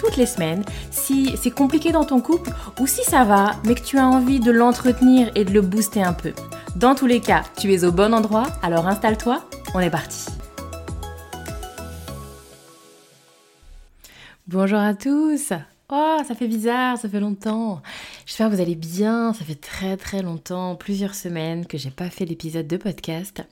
toutes les semaines si c'est compliqué dans ton couple ou si ça va, mais que tu as envie de l'entretenir et de le booster un peu. Dans tous les cas, tu es au bon endroit, alors installe-toi, on est parti. Bonjour à tous Oh, ça fait bizarre, ça fait longtemps. J'espère que vous allez bien. Ça fait très très longtemps, plusieurs semaines que j'ai pas fait l'épisode de podcast.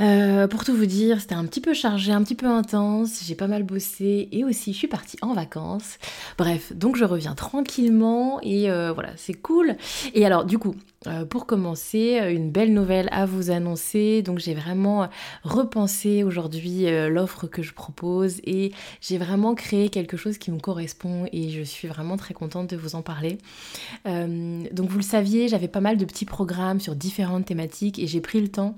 Euh, pour tout vous dire, c'était un petit peu chargé, un petit peu intense, j'ai pas mal bossé et aussi je suis partie en vacances. Bref, donc je reviens tranquillement et euh, voilà, c'est cool. Et alors du coup, euh, pour commencer, une belle nouvelle à vous annoncer. Donc j'ai vraiment repensé aujourd'hui l'offre que je propose et j'ai vraiment créé quelque chose qui me correspond et je suis vraiment très contente de vous en parler. donc vous le saviez, j'avais pas mal de petits programmes sur différentes thématiques et j'ai pris le temps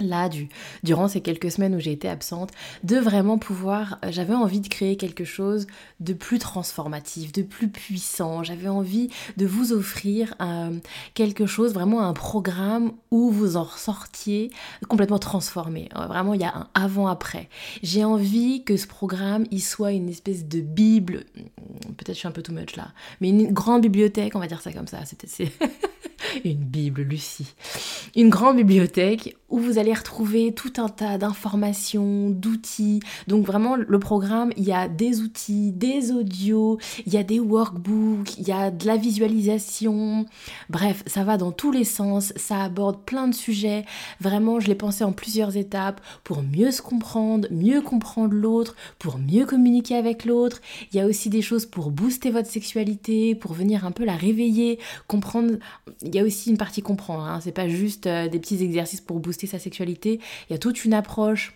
là, du, durant ces quelques semaines où j'ai été absente, de vraiment pouvoir, euh, j'avais envie de créer quelque chose de plus transformatif, de plus puissant. J'avais envie de vous offrir euh, quelque chose, vraiment un programme où vous en ressortiez complètement transformé. Euh, vraiment, il y a un avant-après. J'ai envie que ce programme, il soit une espèce de bible, peut-être je suis un peu too much là, mais une grande bibliothèque, on va dire ça comme ça. une bible, Lucie. Une grande bibliothèque où vous allez retrouver tout un tas d'informations, d'outils. Donc vraiment, le programme, il y a des outils, des audios, il y a des workbooks, il y a de la visualisation. Bref, ça va dans tous les sens, ça aborde plein de sujets. Vraiment, je l'ai pensé en plusieurs étapes pour mieux se comprendre, mieux comprendre l'autre, pour mieux communiquer avec l'autre. Il y a aussi des choses pour booster votre sexualité, pour venir un peu la réveiller, comprendre. Il y a aussi une partie comprendre, hein. c'est pas juste euh, des petits exercices pour booster sa sexualité. Il y a toute une approche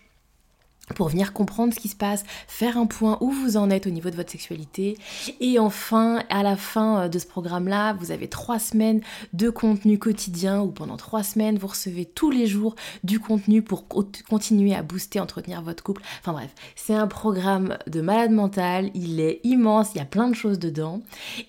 pour venir comprendre ce qui se passe, faire un point où vous en êtes au niveau de votre sexualité. Et enfin, à la fin euh, de ce programme-là, vous avez trois semaines de contenu quotidien où pendant trois semaines, vous recevez tous les jours du contenu pour continuer à booster, entretenir votre couple. Enfin bref, c'est un programme de malade mental, il est immense, il y a plein de choses dedans.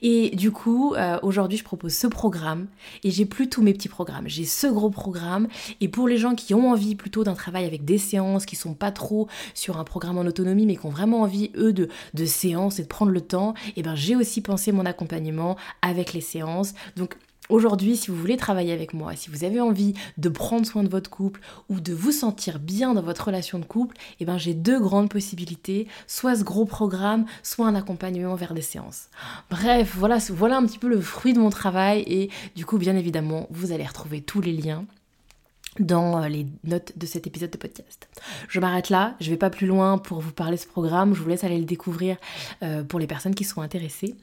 Et du coup, euh, aujourd'hui, je propose ce programme et j'ai plus tous mes petits programmes. J'ai ce gros programme et pour les gens qui ont envie plutôt d'un travail avec des séances qui sont pas trop sur un programme en autonomie, mais qui ont vraiment envie, eux, de, de séances et de prendre le temps, et eh ben j'ai aussi pensé mon accompagnement avec les séances. Donc Aujourd'hui, si vous voulez travailler avec moi, si vous avez envie de prendre soin de votre couple ou de vous sentir bien dans votre relation de couple, eh ben j'ai deux grandes possibilités, soit ce gros programme, soit un accompagnement vers des séances. Bref, voilà, voilà un petit peu le fruit de mon travail et du coup, bien évidemment, vous allez retrouver tous les liens dans euh, les notes de cet épisode de podcast. Je m'arrête là, je vais pas plus loin pour vous parler de ce programme, je vous laisse aller le découvrir euh, pour les personnes qui sont intéressées.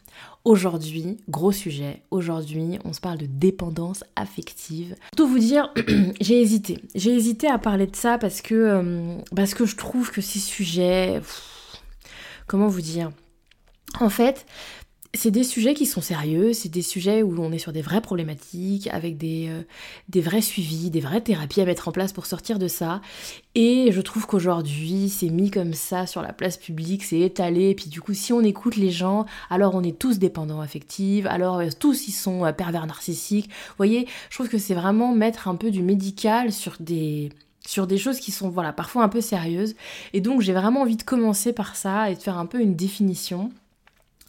Aujourd'hui, gros sujet, aujourd'hui on se parle de dépendance affective. Pour tout vous dire, j'ai hésité. J'ai hésité à parler de ça parce que, euh, parce que je trouve que ces sujets... comment vous dire? En fait, c'est des sujets qui sont sérieux, c'est des sujets où on est sur des vraies problématiques, avec des, euh, des vrais suivis, des vraies thérapies à mettre en place pour sortir de ça. Et je trouve qu'aujourd'hui, c'est mis comme ça sur la place publique, c'est étalé, et puis du coup, si on écoute les gens, alors on est tous dépendants affectifs, alors euh, tous ils sont euh, pervers narcissiques. Vous voyez, je trouve que c'est vraiment mettre un peu du médical sur des sur des choses qui sont voilà parfois un peu sérieuses et donc j'ai vraiment envie de commencer par ça et de faire un peu une définition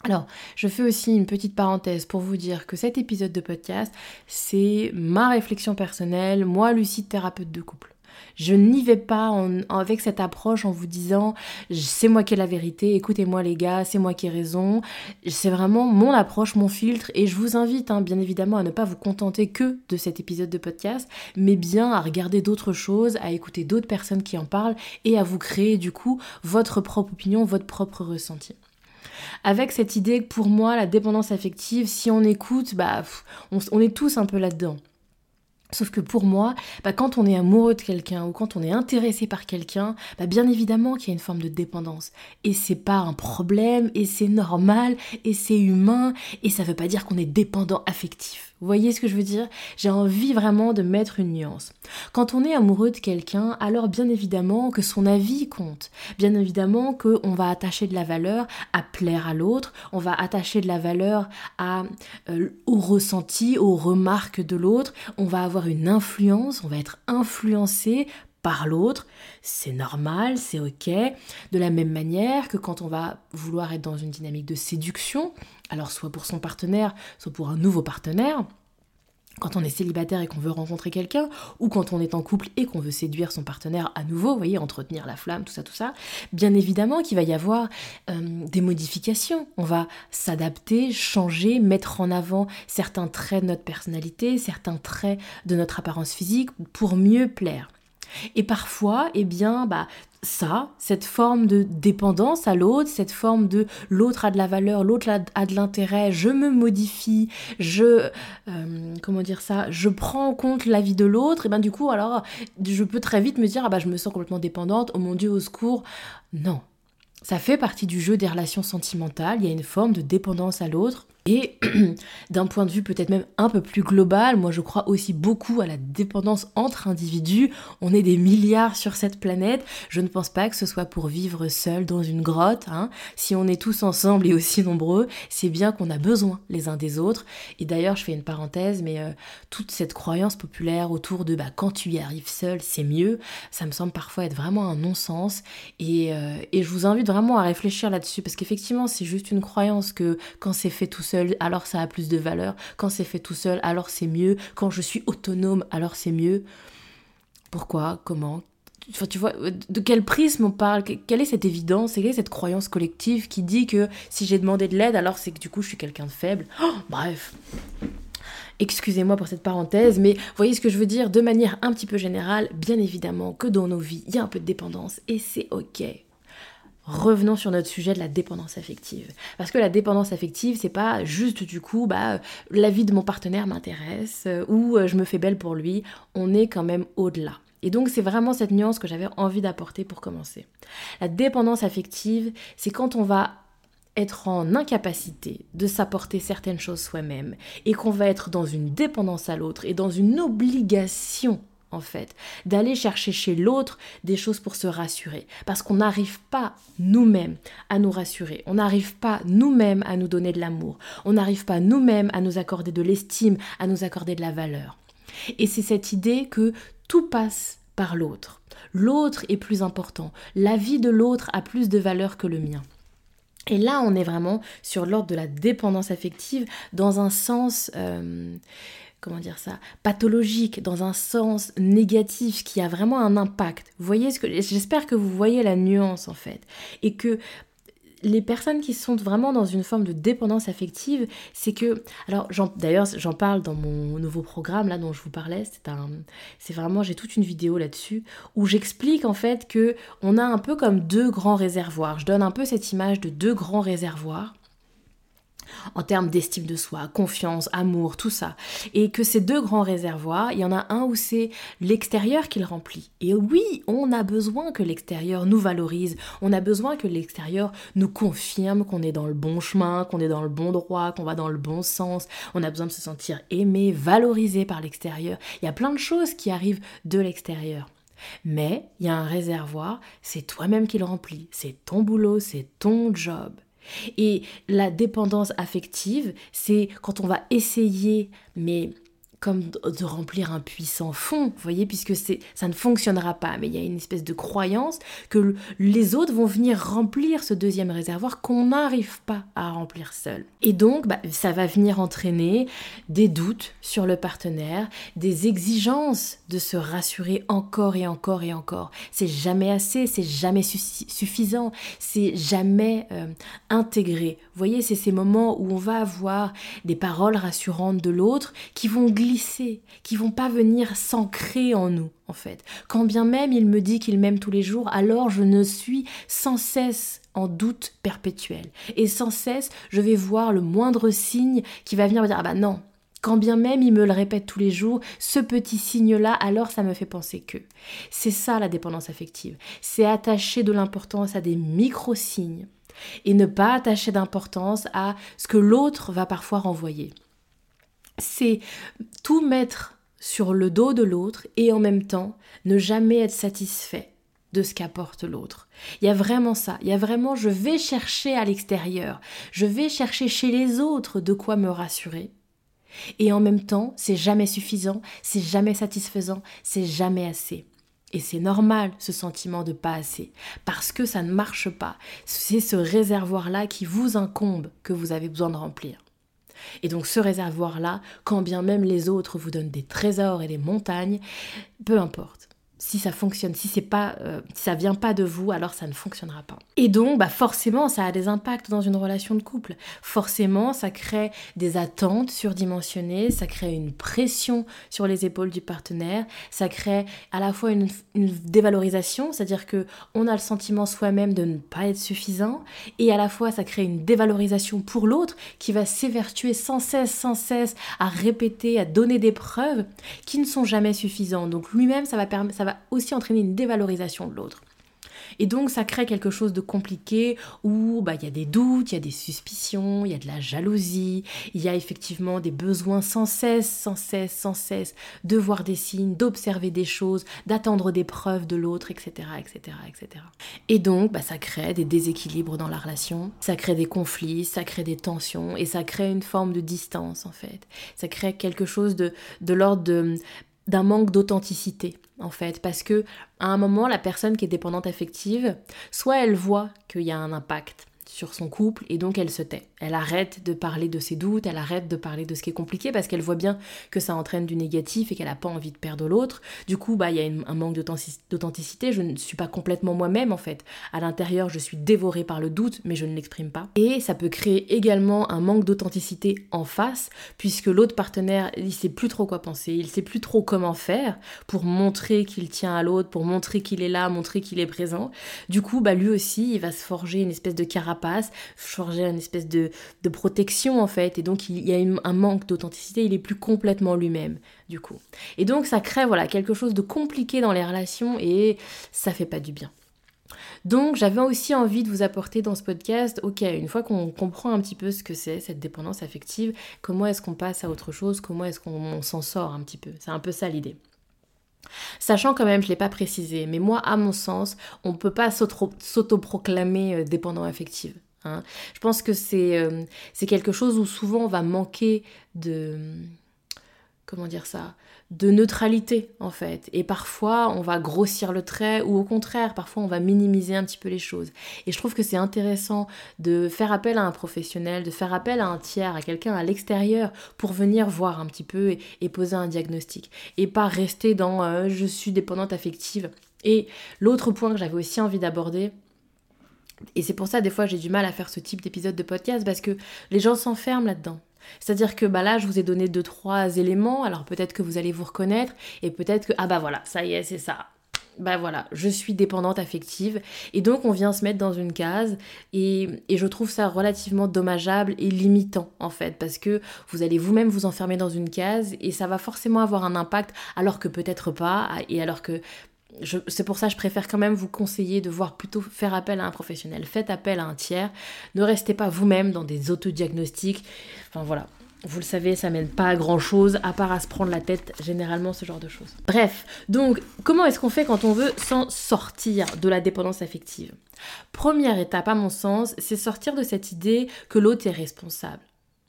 alors, je fais aussi une petite parenthèse pour vous dire que cet épisode de podcast, c'est ma réflexion personnelle, moi, Lucie, thérapeute de couple. Je n'y vais pas avec cette approche en vous disant c'est moi qui ai la vérité, écoutez-moi les gars, c'est moi qui ai raison. C'est vraiment mon approche, mon filtre et je vous invite hein, bien évidemment à ne pas vous contenter que de cet épisode de podcast, mais bien à regarder d'autres choses, à écouter d'autres personnes qui en parlent et à vous créer du coup votre propre opinion, votre propre ressenti avec cette idée que pour moi, la dépendance affective, si on écoute, bah, on, est tous un peu là-dedans. Sauf que pour moi, bah, quand on est amoureux de quelqu'un ou quand on est intéressé par quelqu'un, bah, bien évidemment qu'il y a une forme de dépendance. Et c'est pas un problème, et c'est normal, et c'est humain, et ça veut pas dire qu'on est dépendant affectif. Vous voyez ce que je veux dire? J'ai envie vraiment de mettre une nuance. Quand on est amoureux de quelqu'un, alors bien évidemment que son avis compte. Bien évidemment qu'on va attacher de la valeur à plaire à l'autre, on va attacher de la valeur à, euh, ressenti, aux remarques de l'autre, on va avoir une influence, on va être influencé par l'autre, c'est normal, c'est ok. De la même manière que quand on va vouloir être dans une dynamique de séduction, alors soit pour son partenaire, soit pour un nouveau partenaire, quand on est célibataire et qu'on veut rencontrer quelqu'un, ou quand on est en couple et qu'on veut séduire son partenaire à nouveau, vous voyez, entretenir la flamme, tout ça, tout ça, bien évidemment qu'il va y avoir euh, des modifications. On va s'adapter, changer, mettre en avant certains traits de notre personnalité, certains traits de notre apparence physique pour mieux plaire. Et parfois, eh bien, bah, ça, cette forme de dépendance à l'autre, cette forme de l'autre a de la valeur, l'autre a de l'intérêt, je me modifie, je euh, comment dire ça, je prends en compte la vie de l'autre, et ben du coup alors je peux très vite me dire ah bah je me sens complètement dépendante, oh mon dieu au secours. Non, ça fait partie du jeu des relations sentimentales, il y a une forme de dépendance à l'autre. Et d'un point de vue peut-être même un peu plus global, moi je crois aussi beaucoup à la dépendance entre individus. On est des milliards sur cette planète. Je ne pense pas que ce soit pour vivre seul dans une grotte. Hein. Si on est tous ensemble et aussi nombreux, c'est bien qu'on a besoin les uns des autres. Et d'ailleurs, je fais une parenthèse, mais euh, toute cette croyance populaire autour de bah, quand tu y arrives seul, c'est mieux, ça me semble parfois être vraiment un non-sens. Et, euh, et je vous invite vraiment à réfléchir là-dessus parce qu'effectivement, c'est juste une croyance que quand c'est fait tout seul, alors ça a plus de valeur. Quand c'est fait tout seul, alors c'est mieux. Quand je suis autonome, alors c'est mieux. Pourquoi? Comment? De quel prisme on parle? Quelle est cette évidence? Quelle est cette croyance collective qui dit que si j'ai demandé de l'aide, alors c'est que du coup je suis quelqu'un de faible? Oh, Bref. Excusez-moi pour cette parenthèse, mais voyez ce que je veux dire? De manière un petit peu générale, bien évidemment que dans nos vies, il y a un peu de dépendance et c'est ok revenons sur notre sujet de la dépendance affective. Parce que la dépendance affective, c'est pas juste du coup, bah, la vie de mon partenaire m'intéresse euh, ou euh, je me fais belle pour lui. On est quand même au-delà. Et donc c'est vraiment cette nuance que j'avais envie d'apporter pour commencer. La dépendance affective, c'est quand on va être en incapacité de s'apporter certaines choses soi-même et qu'on va être dans une dépendance à l'autre et dans une obligation en fait, d'aller chercher chez l'autre des choses pour se rassurer. Parce qu'on n'arrive pas nous-mêmes à nous rassurer, on n'arrive pas nous-mêmes à nous donner de l'amour, on n'arrive pas nous-mêmes à nous accorder de l'estime, à nous accorder de la valeur. Et c'est cette idée que tout passe par l'autre. L'autre est plus important, la vie de l'autre a plus de valeur que le mien. Et là, on est vraiment sur l'ordre de la dépendance affective dans un sens... Euh, comment dire ça, pathologique, dans un sens négatif, qui a vraiment un impact. Vous voyez ce que j'espère que vous voyez la nuance en fait, et que les personnes qui sont vraiment dans une forme de dépendance affective, c'est que, alors d'ailleurs j'en parle dans mon nouveau programme là dont je vous parlais, c'est un, c'est vraiment j'ai toute une vidéo là-dessus où j'explique en fait que on a un peu comme deux grands réservoirs. Je donne un peu cette image de deux grands réservoirs en termes d'estime de soi, confiance, amour, tout ça. Et que ces deux grands réservoirs, il y en a un où c'est l'extérieur qui le remplit. Et oui, on a besoin que l'extérieur nous valorise, on a besoin que l'extérieur nous confirme qu'on est dans le bon chemin, qu'on est dans le bon droit, qu'on va dans le bon sens, on a besoin de se sentir aimé, valorisé par l'extérieur. Il y a plein de choses qui arrivent de l'extérieur. Mais il y a un réservoir, c'est toi-même qui le remplis, c'est ton boulot, c'est ton job. Et la dépendance affective, c'est quand on va essayer, mais comme de remplir un puissant fond, vous voyez, puisque ça ne fonctionnera pas. Mais il y a une espèce de croyance que les autres vont venir remplir ce deuxième réservoir qu'on n'arrive pas à remplir seul. Et donc, bah, ça va venir entraîner des doutes sur le partenaire, des exigences de se rassurer encore et encore et encore. C'est jamais assez, c'est jamais suffisant, c'est jamais euh, intégré. Vous voyez, c'est ces moments où on va avoir des paroles rassurantes de l'autre qui vont glisser qui vont pas venir s'ancrer en nous, en fait. Quand bien même il me dit qu'il m'aime tous les jours, alors je ne suis sans cesse en doute perpétuel. Et sans cesse, je vais voir le moindre signe qui va venir me dire, ah bah non, Quand bien même il me le répète tous les jours, ce petit signe-là, alors ça me fait penser que. C'est ça la dépendance affective. C'est attacher de l'importance à des micro-signes et ne pas attacher d'importance à ce que l'autre va parfois renvoyer. C'est tout mettre sur le dos de l'autre et en même temps ne jamais être satisfait de ce qu'apporte l'autre. Il y a vraiment ça, il y a vraiment je vais chercher à l'extérieur, je vais chercher chez les autres de quoi me rassurer. Et en même temps, c'est jamais suffisant, c'est jamais satisfaisant, c'est jamais assez. Et c'est normal ce sentiment de pas assez, parce que ça ne marche pas. C'est ce réservoir-là qui vous incombe que vous avez besoin de remplir. Et donc ce réservoir-là, quand bien même les autres vous donnent des trésors et des montagnes, peu importe si ça fonctionne, si c'est pas, euh, ça vient pas de vous, alors ça ne fonctionnera pas. Et donc, bah forcément, ça a des impacts dans une relation de couple. Forcément, ça crée des attentes surdimensionnées, ça crée une pression sur les épaules du partenaire, ça crée à la fois une, dévalorisation, c'est-à-dire que on a le sentiment soi-même de ne pas être suffisant, et à la fois ça crée une dévalorisation pour l'autre qui va s'évertuer sans cesse, sans cesse à répéter, à donner des preuves qui ne sont jamais suffisantes. Donc lui-même, ça va ça va aussi entraîner une dévalorisation de l'autre. Et donc ça crée quelque chose de compliqué où bah, il y a des doutes, il y a des suspicions, il y a de la jalousie, il y a effectivement des besoins sans cesse, sans cesse, sans cesse de voir des signes, d'observer des choses, d'attendre des preuves de l'autre, etc., etc., etc. Et donc bah, ça crée des déséquilibres dans la relation, ça crée des conflits, ça crée des tensions et ça crée une forme de distance en fait. Ça crée quelque chose de, de l'ordre de d'un manque d'authenticité en fait. Parce que à un moment la personne qui est dépendante affective soit elle voit qu'il y a un impact sur son couple et donc elle se tait. Elle arrête de parler de ses doutes, elle arrête de parler de ce qui est compliqué parce qu'elle voit bien que ça entraîne du négatif et qu'elle n'a pas envie de perdre l'autre. Du coup, bah il y a un manque d'authenticité, je ne suis pas complètement moi-même en fait. À l'intérieur, je suis dévorée par le doute mais je ne l'exprime pas. Et ça peut créer également un manque d'authenticité en face puisque l'autre partenaire, il sait plus trop quoi penser, il sait plus trop comment faire pour montrer qu'il tient à l'autre, pour montrer qu'il est là, montrer qu'il est présent. Du coup, bah lui aussi, il va se forger une espèce de carapace passe, forger une espèce de, protection en fait, et donc il y a un manque d'authenticité, il est plus complètement lui-même du coup. Et donc ça crée voilà quelque chose de compliqué dans les relations et ça fait pas du bien. Donc j'avais aussi envie de vous apporter dans ce podcast, ok, une fois qu'on comprend un petit peu ce que c'est cette dépendance affective, comment est-ce qu'on passe à autre chose, comment est-ce qu'on s'en sort un petit peu. C'est un peu ça l'idée. Sachant quand même, je ne l'ai pas précisé, mais moi, à mon sens, on ne peut pas s'autoproclamer euh, dépendant affective. Hein. Je pense que euh, c'est quelque chose où souvent on va manquer de... Comment dire ça de neutralité en fait. Et parfois on va grossir le trait ou au contraire parfois on va minimiser un petit peu les choses. Et je trouve que c'est intéressant de faire appel à un professionnel, de faire appel à un tiers, à quelqu'un à l'extérieur pour venir voir un petit peu et, poser un diagnostic. Et pas rester dans euh, je suis dépendante affective. Et l'autre point que j'avais aussi envie d'aborder, et c'est pour ça des fois j'ai du mal à faire ce type d'épisode de podcast parce que les gens s'enferment là-dedans. C'est-à-dire que bah là, je vous ai donné deux, trois éléments, alors peut-être que vous allez vous reconnaître, et peut-être que, ah bah voilà, ça y est, c'est ça. Bah voilà, je suis dépendante affective. Et donc on vient se mettre dans une case et, et je trouve ça relativement dommageable et limitant en fait parce que vous allez vous-même vous enfermer dans une case et ça va forcément avoir un impact alors que peut-être pas et alors que c'est pour ça que je préfère quand même vous conseiller de voir plutôt faire appel à un professionnel. Faites appel à un tiers. Ne restez pas vous-même dans des autodiagnostics. Enfin voilà. Vous le savez, ça mène pas à grand chose, à part à se prendre la tête, généralement ce genre de choses. Bref, donc comment est-ce qu'on fait quand on veut s'en sortir de la dépendance affective? Première étape, à mon sens, c'est sortir de cette idée que l'autre est responsable.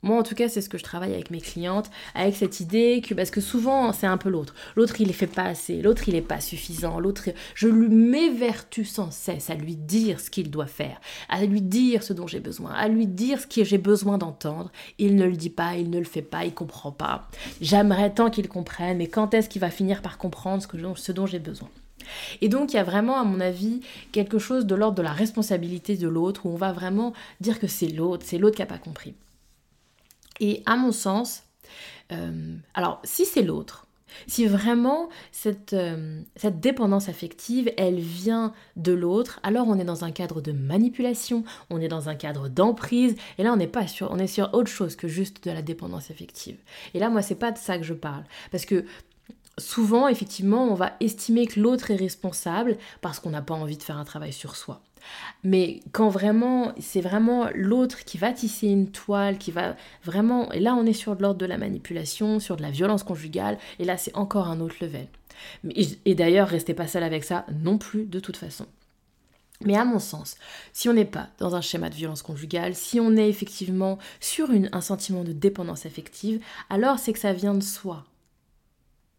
Moi, en tout cas, c'est ce que je travaille avec mes clientes, avec cette idée que, parce que souvent, c'est un peu l'autre. L'autre, il ne fait pas assez, l'autre, il n'est pas suffisant, l'autre, je lui m'évertue sans cesse à lui dire ce qu'il doit faire, à lui dire ce dont j'ai besoin, à lui dire ce que j'ai besoin d'entendre. Il ne le dit pas, il ne le fait pas, il comprend pas. J'aimerais tant qu'il comprenne, mais quand est-ce qu'il va finir par comprendre ce, ce dont j'ai besoin? Et donc il y a vraiment, à mon avis, quelque chose de l'ordre de la responsabilité de l'autre, où on va vraiment dire que c'est l'autre, c'est l'autre qui n'a pas compris. Et à mon sens, euh, alors si c'est l'autre, Si vraiment cette, euh, cette, dépendance affective, elle vient de l'autre, alors on est dans un cadre de manipulation, on est dans un cadre d'emprise, et là on n'est pas sur, on est sur autre chose que juste de la dépendance affective. Et là, moi, c'est pas de ça que je parle, parce que souvent, effectivement, on va estimer que l'autre est responsable parce qu'on n'a pas envie de faire un travail sur soi. Mais quand vraiment, c'est vraiment l'autre qui va tisser une toile, qui va vraiment... Et là, on est sur l'ordre de la manipulation, sur de la violence conjugale, et là, c'est encore un autre level. Et, d'ailleurs, restez pas seul avec ça non plus, de toute façon. Mais à mon sens, si on n'est pas dans un schéma de violence conjugale, si on est effectivement sur un sentiment de dépendance affective, alors c'est que ça vient de soi.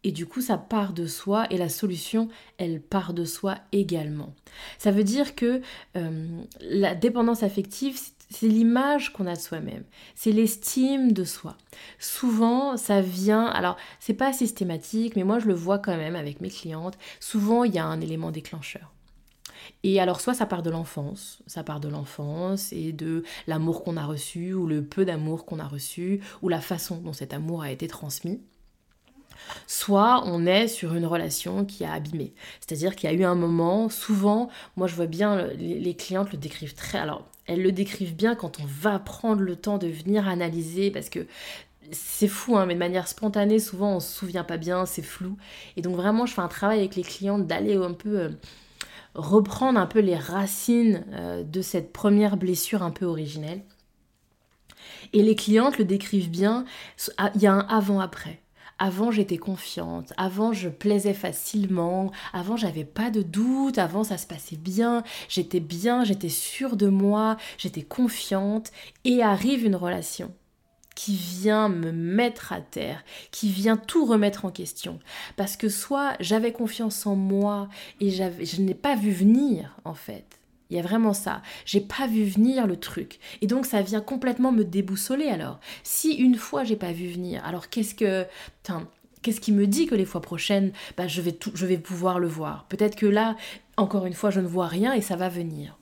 Et du coup, ça part de soi et la solution, elle part de soi également. Ça veut dire que euh, la dépendance affective, c'est l'image qu'on a de soi-même, c'est l'estime de soi. Souvent, ça vient, alors c'est pas systématique, mais moi je le vois quand même avec mes clientes, souvent il y a un élément déclencheur. Et alors soit ça part de l'enfance, ça part de l'enfance et de l'amour qu'on a reçu ou le peu d'amour qu'on a reçu ou la façon dont cet amour a été transmis soit on est sur une relation qui a abîmé. C'est-à-dire qu'il y a eu un moment, souvent, moi je vois bien les, clientes le décrivent très... Alors, elles le décrivent bien quand on va prendre le temps de venir analyser, parce que c'est fou, hein, mais de manière spontanée, souvent on se souvient pas bien, c'est flou. Et donc vraiment, je fais un travail avec les clientes d'aller un peu... Euh, reprendre un peu les racines euh, de cette première blessure un peu originelle. Et les clientes le décrivent bien, ah, il y a un avant-après. Avant, j'étais confiante. Avant, je plaisais facilement. Avant, j'avais pas de doute. Avant, ça se passait bien. J'étais bien, j'étais sûre de moi. J'étais confiante. Et arrive une relation qui vient me mettre à terre, qui vient tout remettre en question. Parce que soit j'avais confiance en moi et je n'ai pas vu venir, en fait. Il y a vraiment ça. J'ai pas vu venir le truc. Et donc ça vient complètement me déboussoler alors. Si une fois j'ai pas vu venir, alors qu'est-ce que. Qu'est-ce qui me dit que les fois prochaines, bah, je, vais je vais pouvoir le voir? Peut-être que là, encore une fois, je ne vois rien et ça va venir.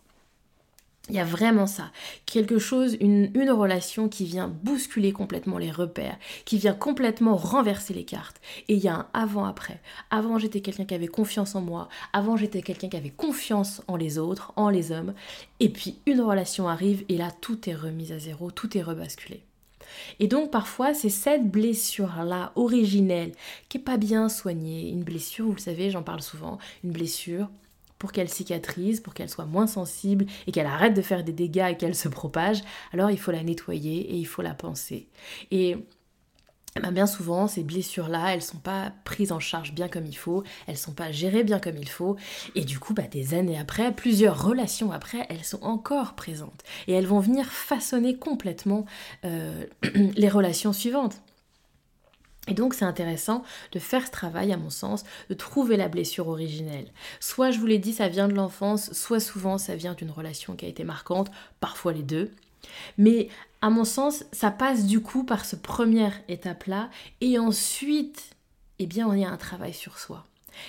Il y a vraiment ça. Quelque chose, une, une, relation qui vient bousculer complètement les repères, qui vient complètement renverser les cartes. Et il y a un avant-après. Avant, j'étais quelqu'un qui avait confiance en moi. Avant, j'étais quelqu'un qui avait confiance en les autres, en les hommes. Et puis, une relation arrive et là, tout est remis à zéro, tout est rebasculé. Et donc parfois c'est cette blessure-là originelle qui est pas bien soignée, une blessure, vous le savez, j'en parle souvent, une blessure pour qu'elle cicatrise, pour qu'elle soit moins sensible et qu'elle arrête de faire des dégâts et qu'elle se propage, alors il faut la nettoyer et il faut la penser. Et ben, bien souvent, ces blessures-là, elles sont pas prises en charge bien comme il faut, elles sont pas gérées bien comme il faut, et du coup, bah, des années après, plusieurs relations après, elles sont encore présentes, et elles vont venir façonner complètement euh, les relations suivantes. Et donc c'est intéressant de faire ce travail, à mon sens, de trouver la blessure originelle. Soit je vous l'ai dit, ça vient de l'enfance, soit souvent ça vient d'une relation qui a été marquante, parfois les deux. Mais à mon sens, ça passe du coup par ce première étape-là, et ensuite, eh bien, on y a un travail sur soi.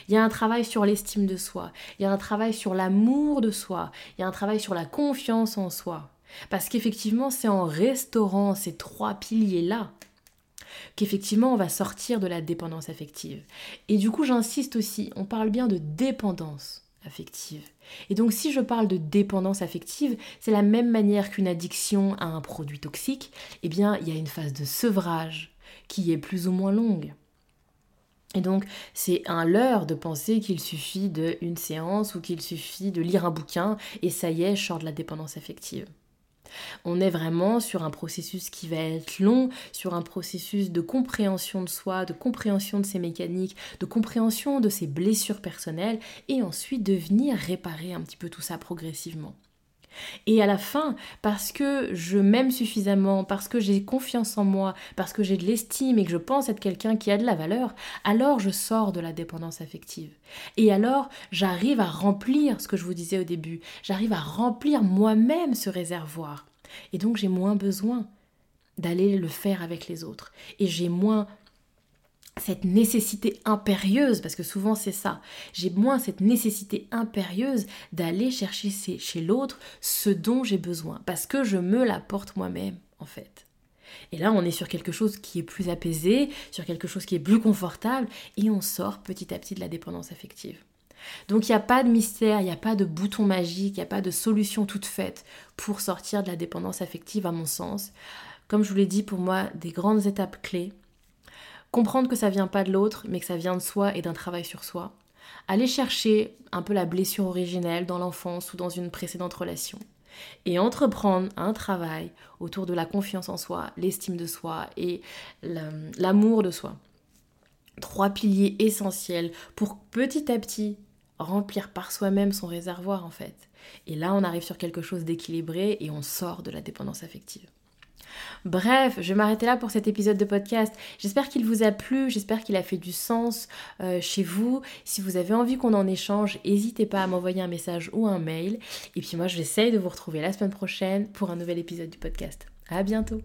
Il y a un travail sur l'estime de soi, il y a un travail sur l'amour de soi, il y a un travail sur la confiance en soi. Parce qu'effectivement, c'est en restaurant ces trois piliers-là qu'effectivement on va sortir de la dépendance affective. Et du coup j'insiste aussi, on parle bien de dépendance affective. Et donc si je parle de dépendance affective, c'est la même manière qu'une addiction à un produit toxique, eh bien il y a une phase de sevrage qui est plus ou moins longue. Et donc, c'est un leurre de penser qu'il suffit d'une séance ou qu'il suffit de lire un bouquin et ça y est, je sors de la dépendance affective. On est vraiment sur un processus qui va être long, sur un processus de compréhension de soi, de compréhension de ses mécaniques, de compréhension de ses blessures personnelles, et ensuite de venir réparer un petit peu tout ça progressivement. Et à la fin, parce que je m'aime suffisamment, parce que j'ai confiance en moi, parce que j'ai de l'estime et que je pense être quelqu'un qui a de la valeur, alors je sors de la dépendance affective. Et alors, j'arrive à remplir ce que je vous disais au début, j'arrive à remplir moi-même ce réservoir. Et donc j'ai moins besoin d'aller le faire avec les autres. Et j'ai moins cette nécessité impérieuse, parce que souvent c'est ça, j'ai moins cette nécessité impérieuse d'aller chercher chez l'autre ce dont j'ai besoin, parce que je me l'apporte moi-même, en fait. Et là, on est sur quelque chose qui est plus apaisé, sur quelque chose qui est plus confortable, et on sort petit à petit de la dépendance affective. Donc il n'y a pas de mystère, il n'y a pas de bouton magique, il n'y a pas de solution toute faite pour sortir de la dépendance affective à mon sens. Comme je vous l'ai dit, pour moi, des grandes étapes clés. Comprendre que ça vient pas de l'autre, mais que ça vient de soi et d'un travail sur soi. Aller chercher un peu la blessure originelle dans l'enfance ou dans une précédente relation. Et entreprendre un travail autour de la confiance en soi, l'estime de soi et l'amour de soi. Trois piliers essentiels pour petit à petit remplir par soi-même son réservoir en fait. Et là, on arrive sur quelque chose d'équilibré et on sort de la dépendance affective. Bref, je vais m'arrêter là pour cet épisode de podcast. J'espère qu'il vous a plu, j'espère qu'il a fait du sens euh, chez vous. Si vous avez envie qu'on en échange, n'hésitez pas à m'envoyer un message ou un mail. Et puis moi, j'essaye de vous retrouver la semaine prochaine pour un nouvel épisode du podcast. À bientôt